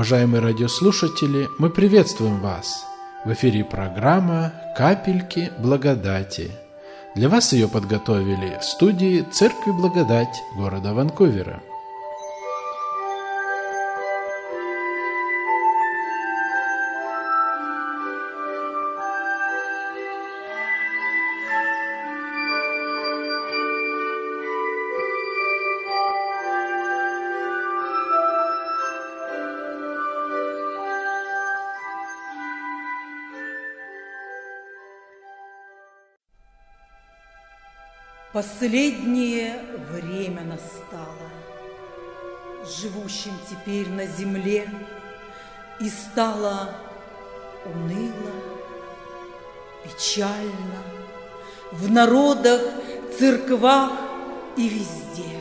Уважаемые радиослушатели, мы приветствуем вас! В эфире программа «Капельки благодати». Для вас ее подготовили в студии Церкви Благодать города Ванкувера – Последнее время настало, живущим теперь на земле, И стало уныло, печально В народах, церквах и везде.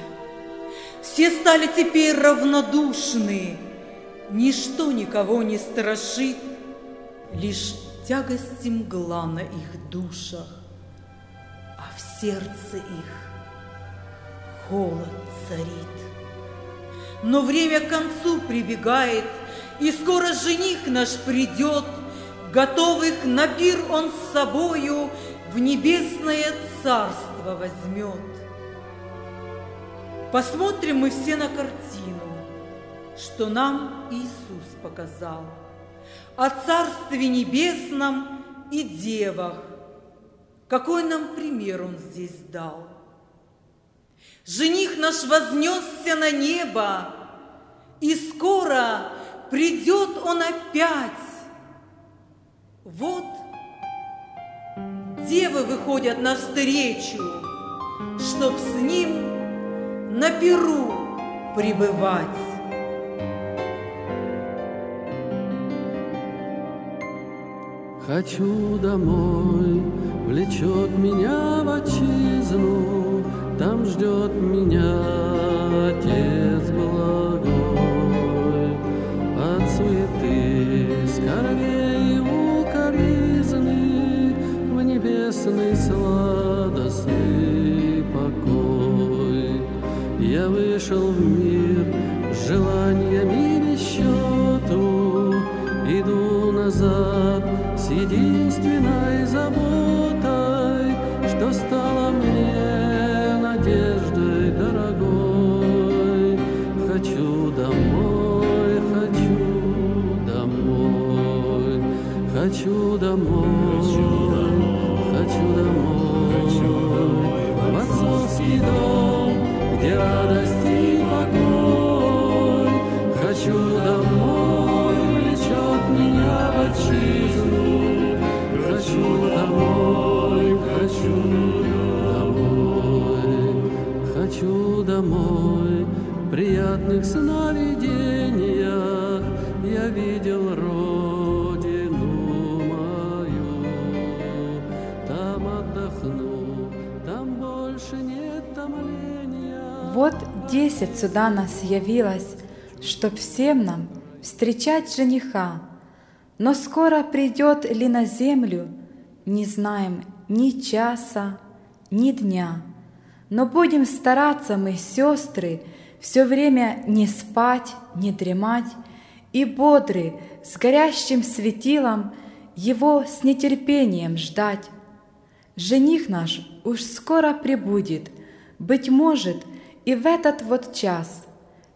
Все стали теперь равнодушны, Ничто никого не страшит, Лишь тягость мгла на их душах сердце их холод царит. Но время к концу прибегает, и скоро жених наш придет, готовых на пир он с собою в небесное царство возьмет. Посмотрим мы все на картину, что нам Иисус показал, о Царстве Небесном и девах, какой нам пример он здесь дал? Жених наш вознесся на небо, И скоро придет он опять. Вот девы выходят навстречу, Чтоб с ним на перу пребывать. Хочу домой, Влечет меня в отчизну, Там ждет меня Отец благой. От суеты, скорбей и укоризны В небесный сладостный покой. Я вышел в мир хочу домой. В приятных сновидениях я видел родину мою. Там отдохну, там больше нет томления. Вот десять сюда нас явилось, чтоб всем нам встречать жениха. Но скоро придет ли на землю, не знаем ни часа, ни дня. Но будем стараться мы, сестры, все время не спать, не дремать, и бодры, с горящим светилом, его с нетерпением ждать. Жених наш уж скоро прибудет, быть может, и в этот вот час.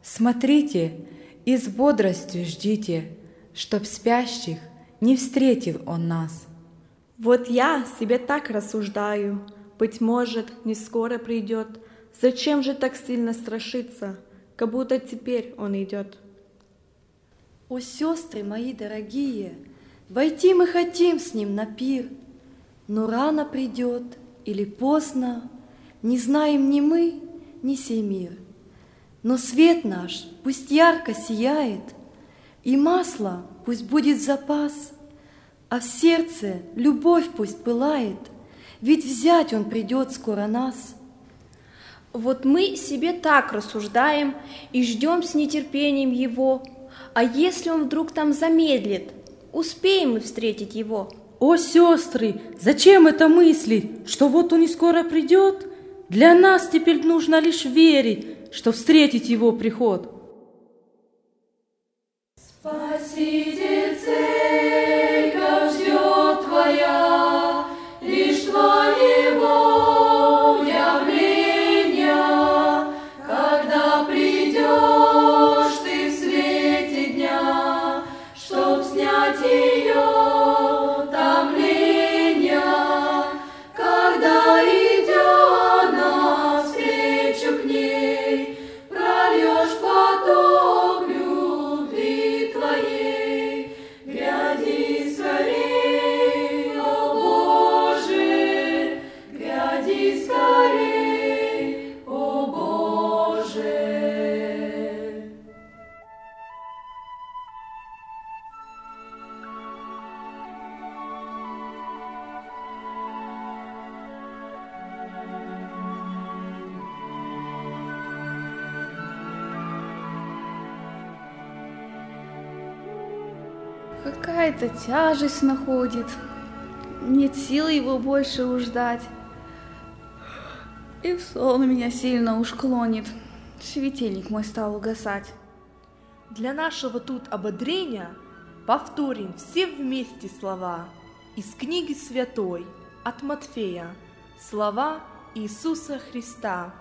Смотрите и с бодростью ждите, чтоб спящих не встретил он нас. Вот я себе так рассуждаю — быть может, не скоро придет. Зачем же так сильно страшиться, как будто теперь он идет? О, сестры мои дорогие, войти мы хотим с ним на пир, но рано придет или поздно, не знаем ни мы, ни сей мир. Но свет наш пусть ярко сияет, и масло пусть будет запас, а в сердце любовь пусть пылает — ведь взять он придет скоро нас. Вот мы себе так рассуждаем и ждем с нетерпением его. А если он вдруг там замедлит, успеем мы встретить его? О, сестры, зачем это мыслить, что вот он и скоро придет? Для нас теперь нужно лишь верить, что встретить его приход. Спаситель, Какая-то тяжесть находит. Нет силы его больше уж ждать. И в сон меня сильно уж клонит. Светильник мой стал угасать. Для нашего тут ободрения повторим все вместе слова из книги Святой от Матфея, слова Иисуса Христа.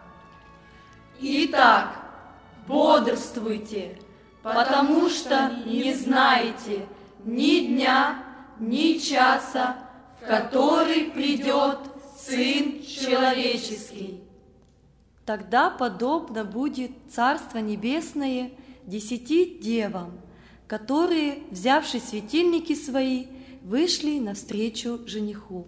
Итак, бодрствуйте, потому что не знаете ни дня, ни часа, в который придет Сын Человеческий. Тогда подобно будет Царство Небесное десяти девам, которые, взявши светильники свои, вышли навстречу жениху.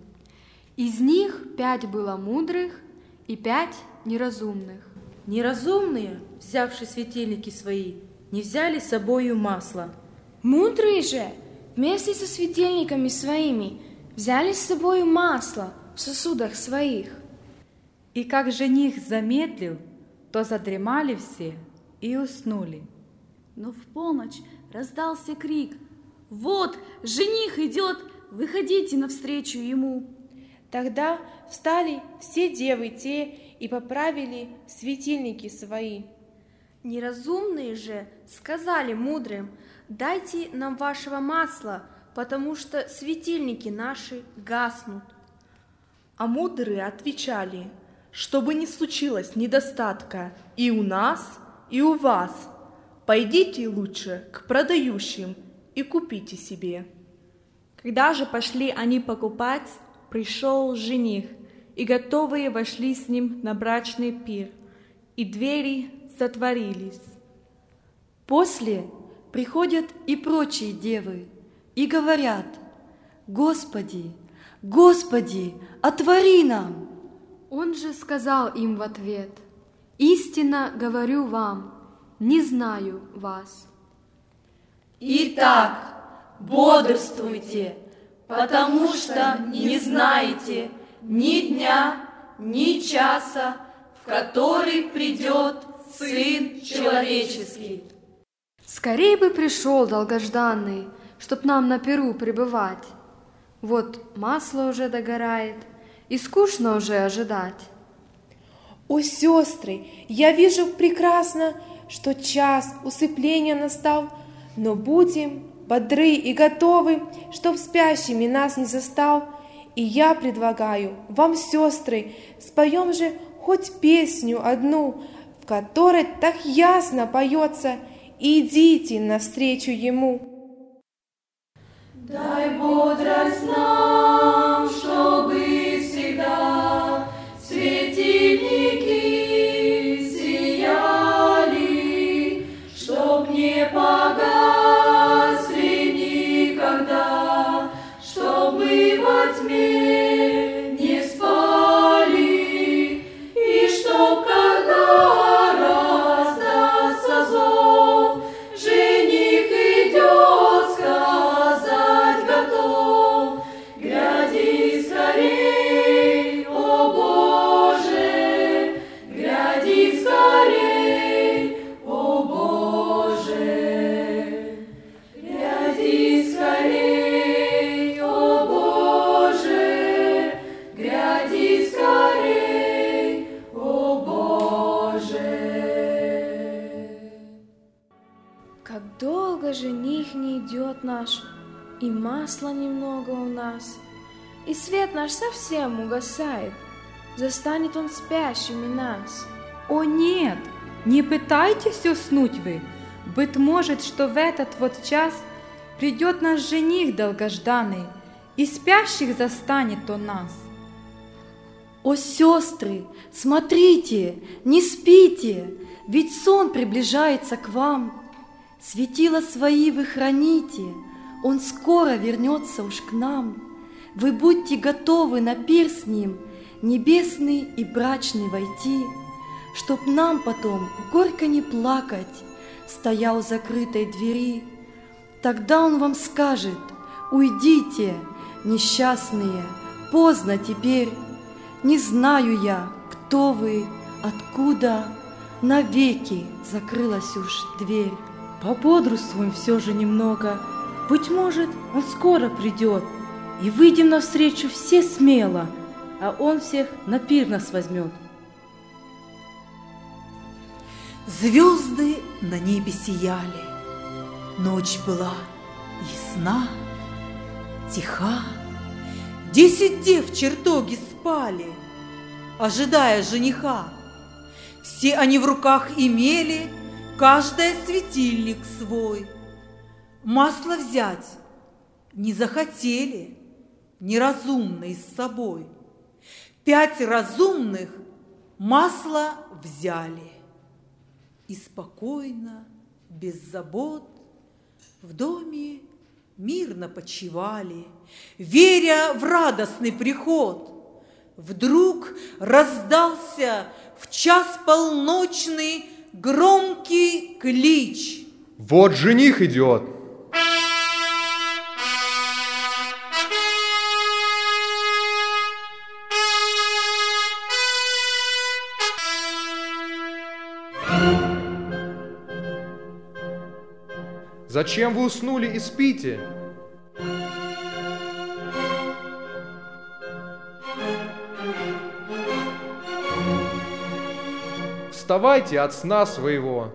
Из них пять было мудрых и пять неразумных. Неразумные, взявши светильники свои, не взяли с собою масла. Мудрые же, вместе со светильниками своими, взяли с собой масло в сосудах своих. И как жених замедлил, то задремали все и уснули. Но в полночь раздался крик. «Вот, жених идет! Выходите навстречу ему!» Тогда встали все девы те и поправили светильники свои. Неразумные же сказали мудрым, дайте нам вашего масла, потому что светильники наши гаснут. А мудрые отвечали, чтобы не случилось недостатка и у нас, и у вас. Пойдите лучше к продающим и купите себе. Когда же пошли они покупать, пришел жених, и готовые вошли с ним на брачный пир, и двери затворились. После приходят и прочие девы и говорят, «Господи, Господи, отвори нам!» Он же сказал им в ответ, «Истинно говорю вам, не знаю вас». Итак, бодрствуйте, потому что не знаете ни дня, ни часа, в который придет Сын Человеческий. Скорей бы пришел долгожданный, чтоб нам на перу пребывать. Вот масло уже догорает, и скучно уже ожидать. О, сестры, я вижу прекрасно, что час усыпления настал, но будем бодры и готовы, чтоб спящими нас не застал. И я предлагаю вам, сестры, споем же хоть песню одну, в которой так ясно поется «Идите навстречу ему». Дай бодрость нам, чтобы Как долго жених не идет наш, И масла немного у нас, И свет наш совсем угасает, Застанет он спящими нас. О нет, не пытайтесь уснуть вы, Быть может, что в этот вот час Придет наш жених долгожданный, И спящих застанет он нас. О, сестры, смотрите, не спите, ведь сон приближается к вам. Светила свои вы храните, он скоро вернется уж к нам. Вы будьте готовы на пир с ним, небесный и брачный войти, Чтоб нам потом горько не плакать, стоя у закрытой двери. Тогда он вам скажет, уйдите, несчастные, поздно теперь. Не знаю я, кто вы, откуда, навеки закрылась уж дверь. Пободрствуем все же немного, быть может, он скоро придет, и выйдем навстречу все смело, а он всех на пир нас возьмет. Звезды на небе сияли, Ночь была ясна, тиха. Десять дев в чертоге спали, Ожидая жениха. Все они в руках имели Каждая светильник свой. Масло взять не захотели Неразумные с собой. Пять разумных масло взяли И спокойно, без забот, В доме мирно почивали, Веря в радостный приход. Вдруг раздался в час полночный Громкий клич. Вот жених идет. Зачем вы уснули и спите? Вставайте от сна своего.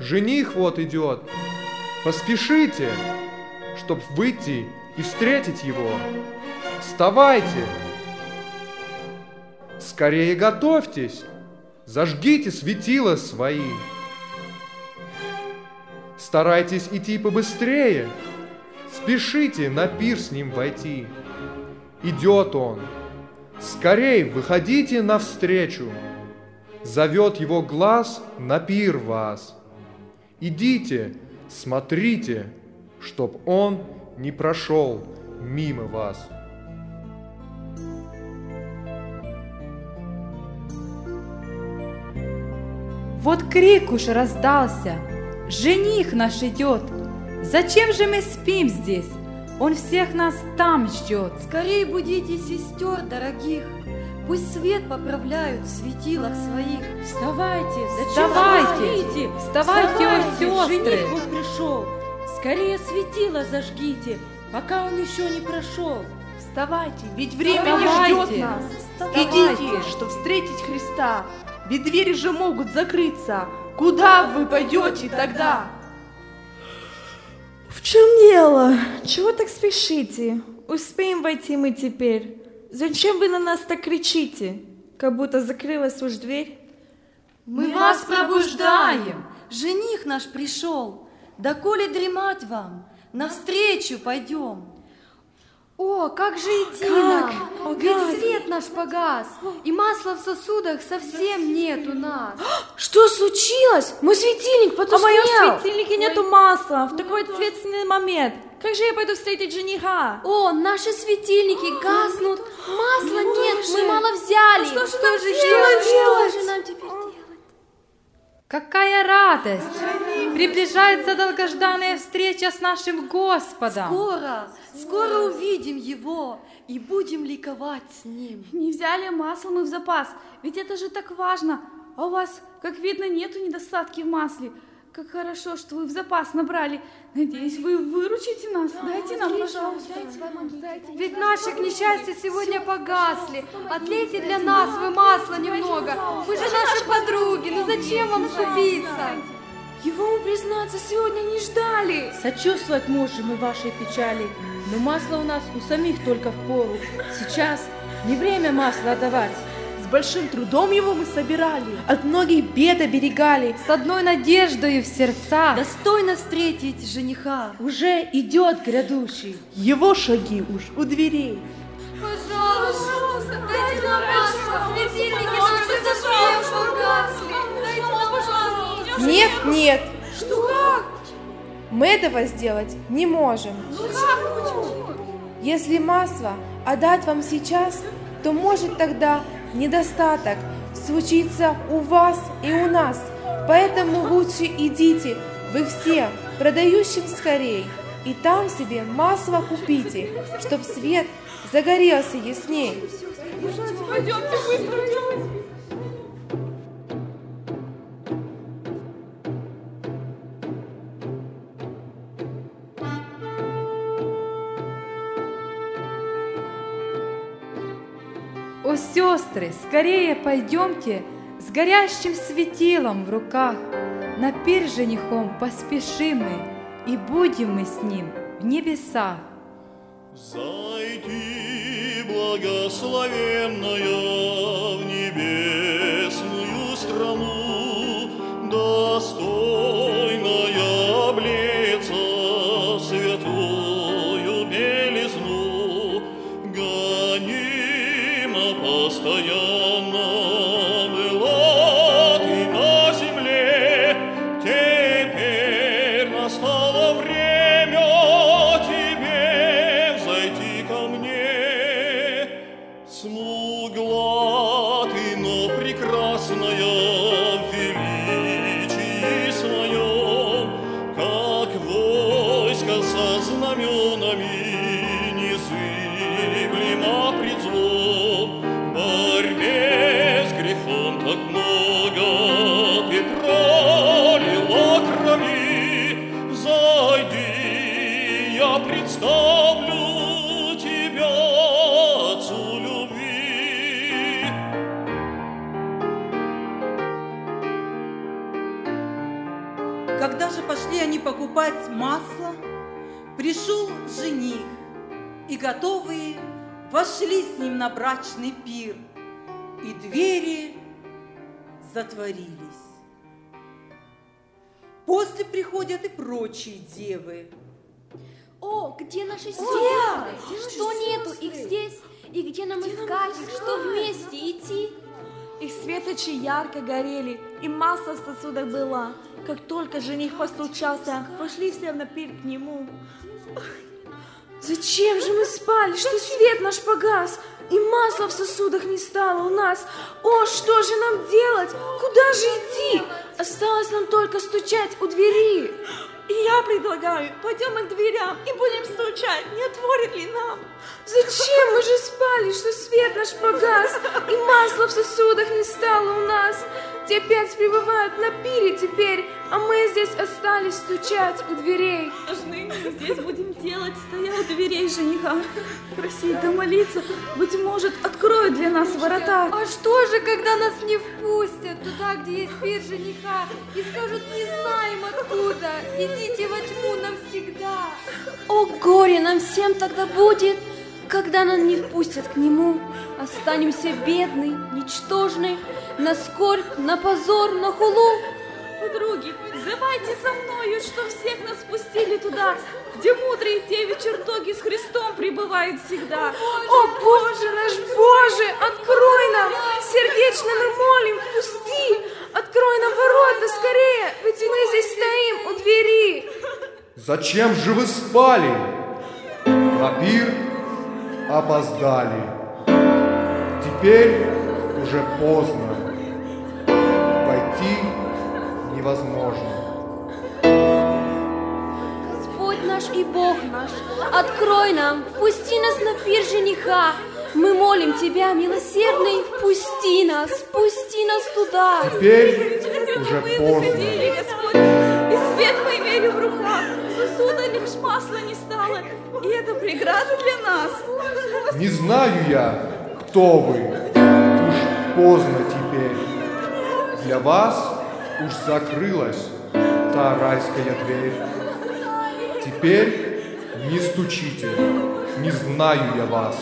Жених вот идет. Поспешите, чтоб выйти и встретить его. Вставайте. Скорее готовьтесь. Зажгите светила свои. Старайтесь идти побыстрее. Спешите на пир с ним войти. Идет он. Скорей выходите навстречу. Зовет его глаз на пир вас. Идите, смотрите, чтоб он не прошел мимо вас. Вот крик уж раздался, жених наш идет. Зачем же мы спим здесь? Он всех нас там ждет. Скорее будите сестер дорогих, Пусть свет поправляют в светилах своих. Вставайте, Вставайте, зачем вставайте, о сестры. Жених вот пришел. Скорее светило зажгите, пока он еще не прошел. Вставайте, ведь время не Вставайте. ждет нас. Вставайте. Идите, чтобы встретить Христа. Ведь двери же могут закрыться. Куда вы пойдете тогда? В чем дело? Чего так спешите? Успеем войти мы теперь. Зачем вы на нас так кричите? Как будто закрылась уж дверь. Мы вас пробуждаем. Жених наш пришел. Да коли дремать вам, навстречу пойдем. О, как же Как? нам? О, Ведь как? свет наш погас, и масла в сосудах совсем нет у нас. Что случилось? Мой светильник А в потускнел. моем светильнике нету масла в такой ответственный момент. Как же я пойду встретить жениха? О, наши светильники гаснут. Масла нет, мы мало взяли. Что, что, же же делать? делать? Что же нам теперь делать? Какая радость! Приближается долгожданная встреча с нашим Господом. Скоро, скоро увидим его и будем ликовать с ним. Не взяли масло мы в запас, ведь это же так важно. А у вас, как видно, нету недостатки в масле. Как хорошо, что вы в запас набрали. Надеюсь, вы выручите нас. Дайте нам, пожалуйста. Ведь наши, к несчастью, сегодня погасли. Отлейте для нас вы масла немного. Вы же наши подруги, ну зачем вам ступиться? Его, мы, признаться, сегодня не ждали. Сочувствовать можем мы вашей печали, но масло у нас у самих только в пору. Сейчас не время масло отдавать. Большим трудом его мы собирали, от многих бед оберегали. С одной надеждой в сердца Достойно встретить жениха. Уже идет грядущий. Его шаги уж у дверей. Пожалуйста, дайте нам масло. Светильники наши совсем погасли. Дайте нам, пожалуйста. Нет, нет, Что? Как? мы этого сделать не можем. Ну? Если масло отдать вам сейчас, то может тогда недостаток случиться у вас и у нас. Поэтому лучше идите вы все, продающим скорей, и там себе масло купите, чтоб свет загорелся ясней. Пойдемте быстро, О, сестры, скорее пойдемте с горящим светилом в руках. На пир женихом поспешим мы, и будем мы с ним в небесах. Зайди, благословенная, в небесную страну, достойная вошли с ним на брачный пир, и двери затворились. После приходят и прочие девы. О, где наши О, сестры? Что наши нету сестры? их здесь? И где нам Где нам искать? их Что вместе идти? Их светочи ярко горели, и масло в сосудах было. Как только жених постучался, пошли все на пир к нему. Зачем же мы спали, что свет наш погас, и масла в сосудах не стало у нас? О, что же нам делать? Куда же идти? Осталось нам только стучать у двери. И я предлагаю, пойдем к дверям и будем стучать, не отворит ли нам? Зачем мы же спали, что свет наш погас, и масла в сосудах не стало у нас? Те опять пребывают на пире теперь, а мы здесь остались стучать у дверей. Должны мы здесь будем делать, стоя у дверей жениха. Просить да молиться, быть может, откроют для нас ворота. А что же, когда нас не впустят туда, где есть пир жениха, и скажут, не знаем откуда, идите во тьму навсегда. О, горе нам всем тогда будет, когда нас не впустят к нему. Останемся бедны, ничтожны, на скорбь, на позор, на хулу. Подруги, взывайте со мною, что всех нас спустили туда, где мудрые девы чертоги с Христом пребывают всегда. О, Боже наш Боже, открой нам! Сердечно мы молим, впусти! Открой нам ворота скорее, ведь мы здесь стоим у двери. Зачем же вы спали? На пир опоздали. Теперь уже поздно. Пойти невозможно. Господь наш и Бог наш, открой нам, впусти нас на пир жениха. Мы молим Тебя, милосердный, впусти нас, впусти нас туда. Теперь уже поздно. Ходили, Господь, и свет мы имели в руках, сосуда лишь масла не стало, и это преграда для нас. Не знаю я, кто вы. Уж поздно теперь. Для вас уж закрылась та райская дверь. Теперь не стучите, не знаю я вас,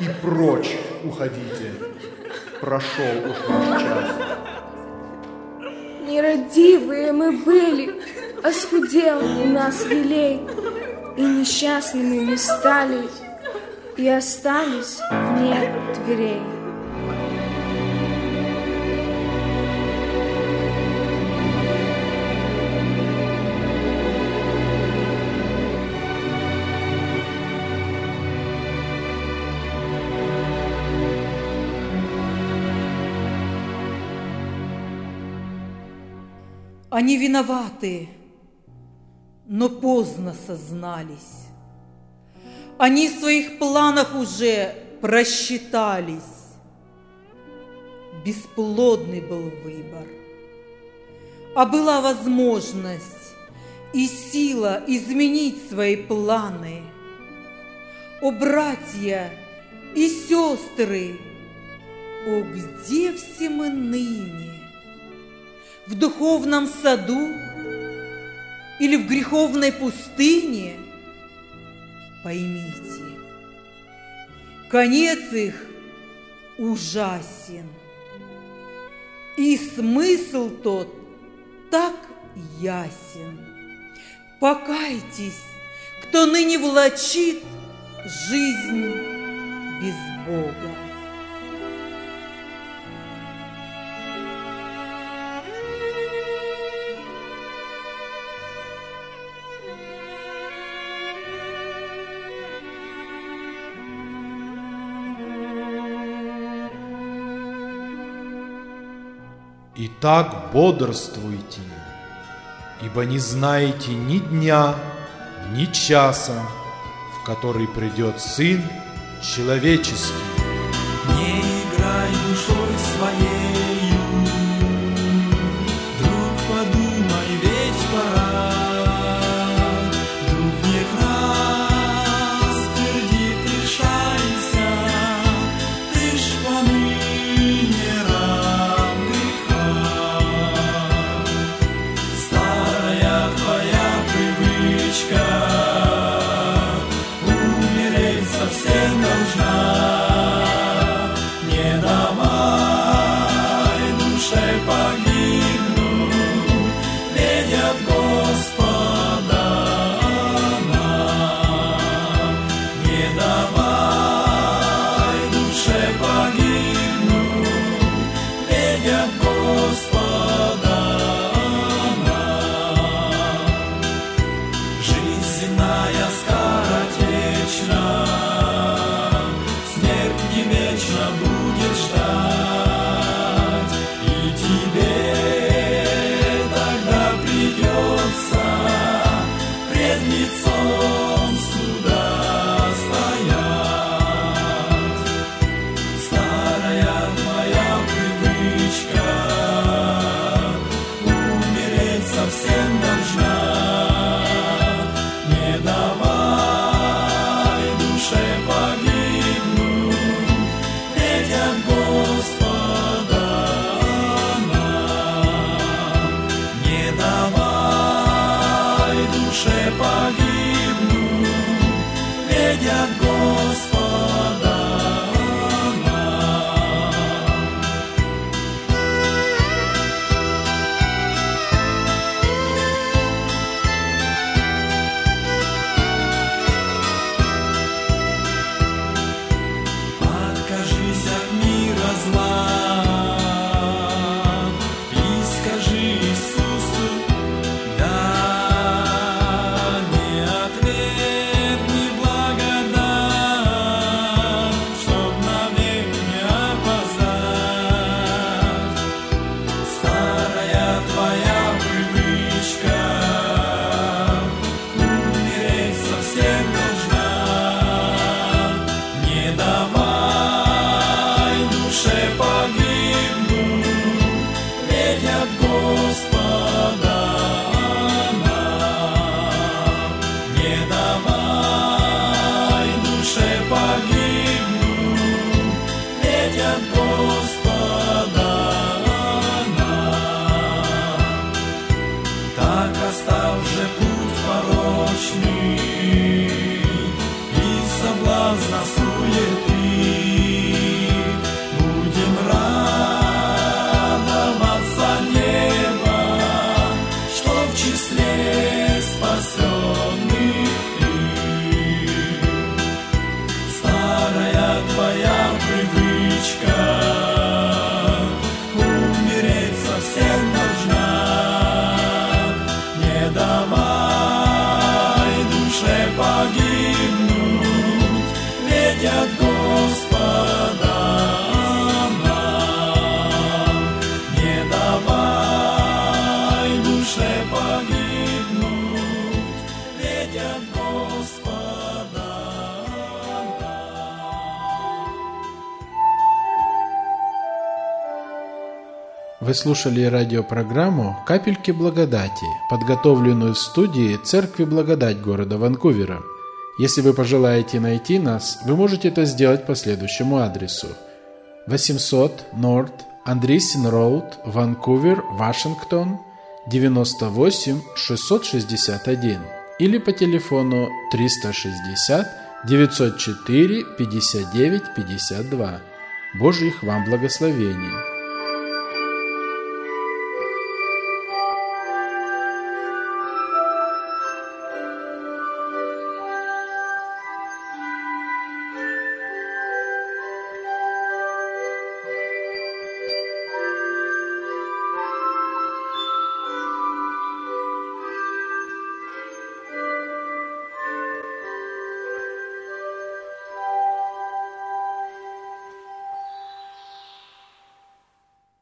и прочь уходите. Прошел уж ваш час. Нерадивые мы были, Оскудел у нас елей, И несчастными мы стали, И остались вне дверей. Они виноваты, но поздно сознались. Они в своих планах уже просчитались. Бесплодный был выбор. А была возможность и сила изменить свои планы. О, братья и сестры, о, где все мы ныне? В духовном саду или в греховной пустыне, поймите, конец их ужасен, и смысл тот так ясен. Покайтесь, кто ныне влачит жизнь без Бога. Итак, бодрствуйте, ибо не знаете ни дня, ни часа, в который придет Сын Человеческий. Вы слушали радиопрограмму «Капельки благодати», подготовленную в студии Церкви Благодать города Ванкувера. Если вы пожелаете найти нас, вы можете это сделать по следующему адресу. 800 North Андрисин Роуд, Ванкувер, Вашингтон, 98 661 или по телефону 360 904 59 52. Божьих вам благословений!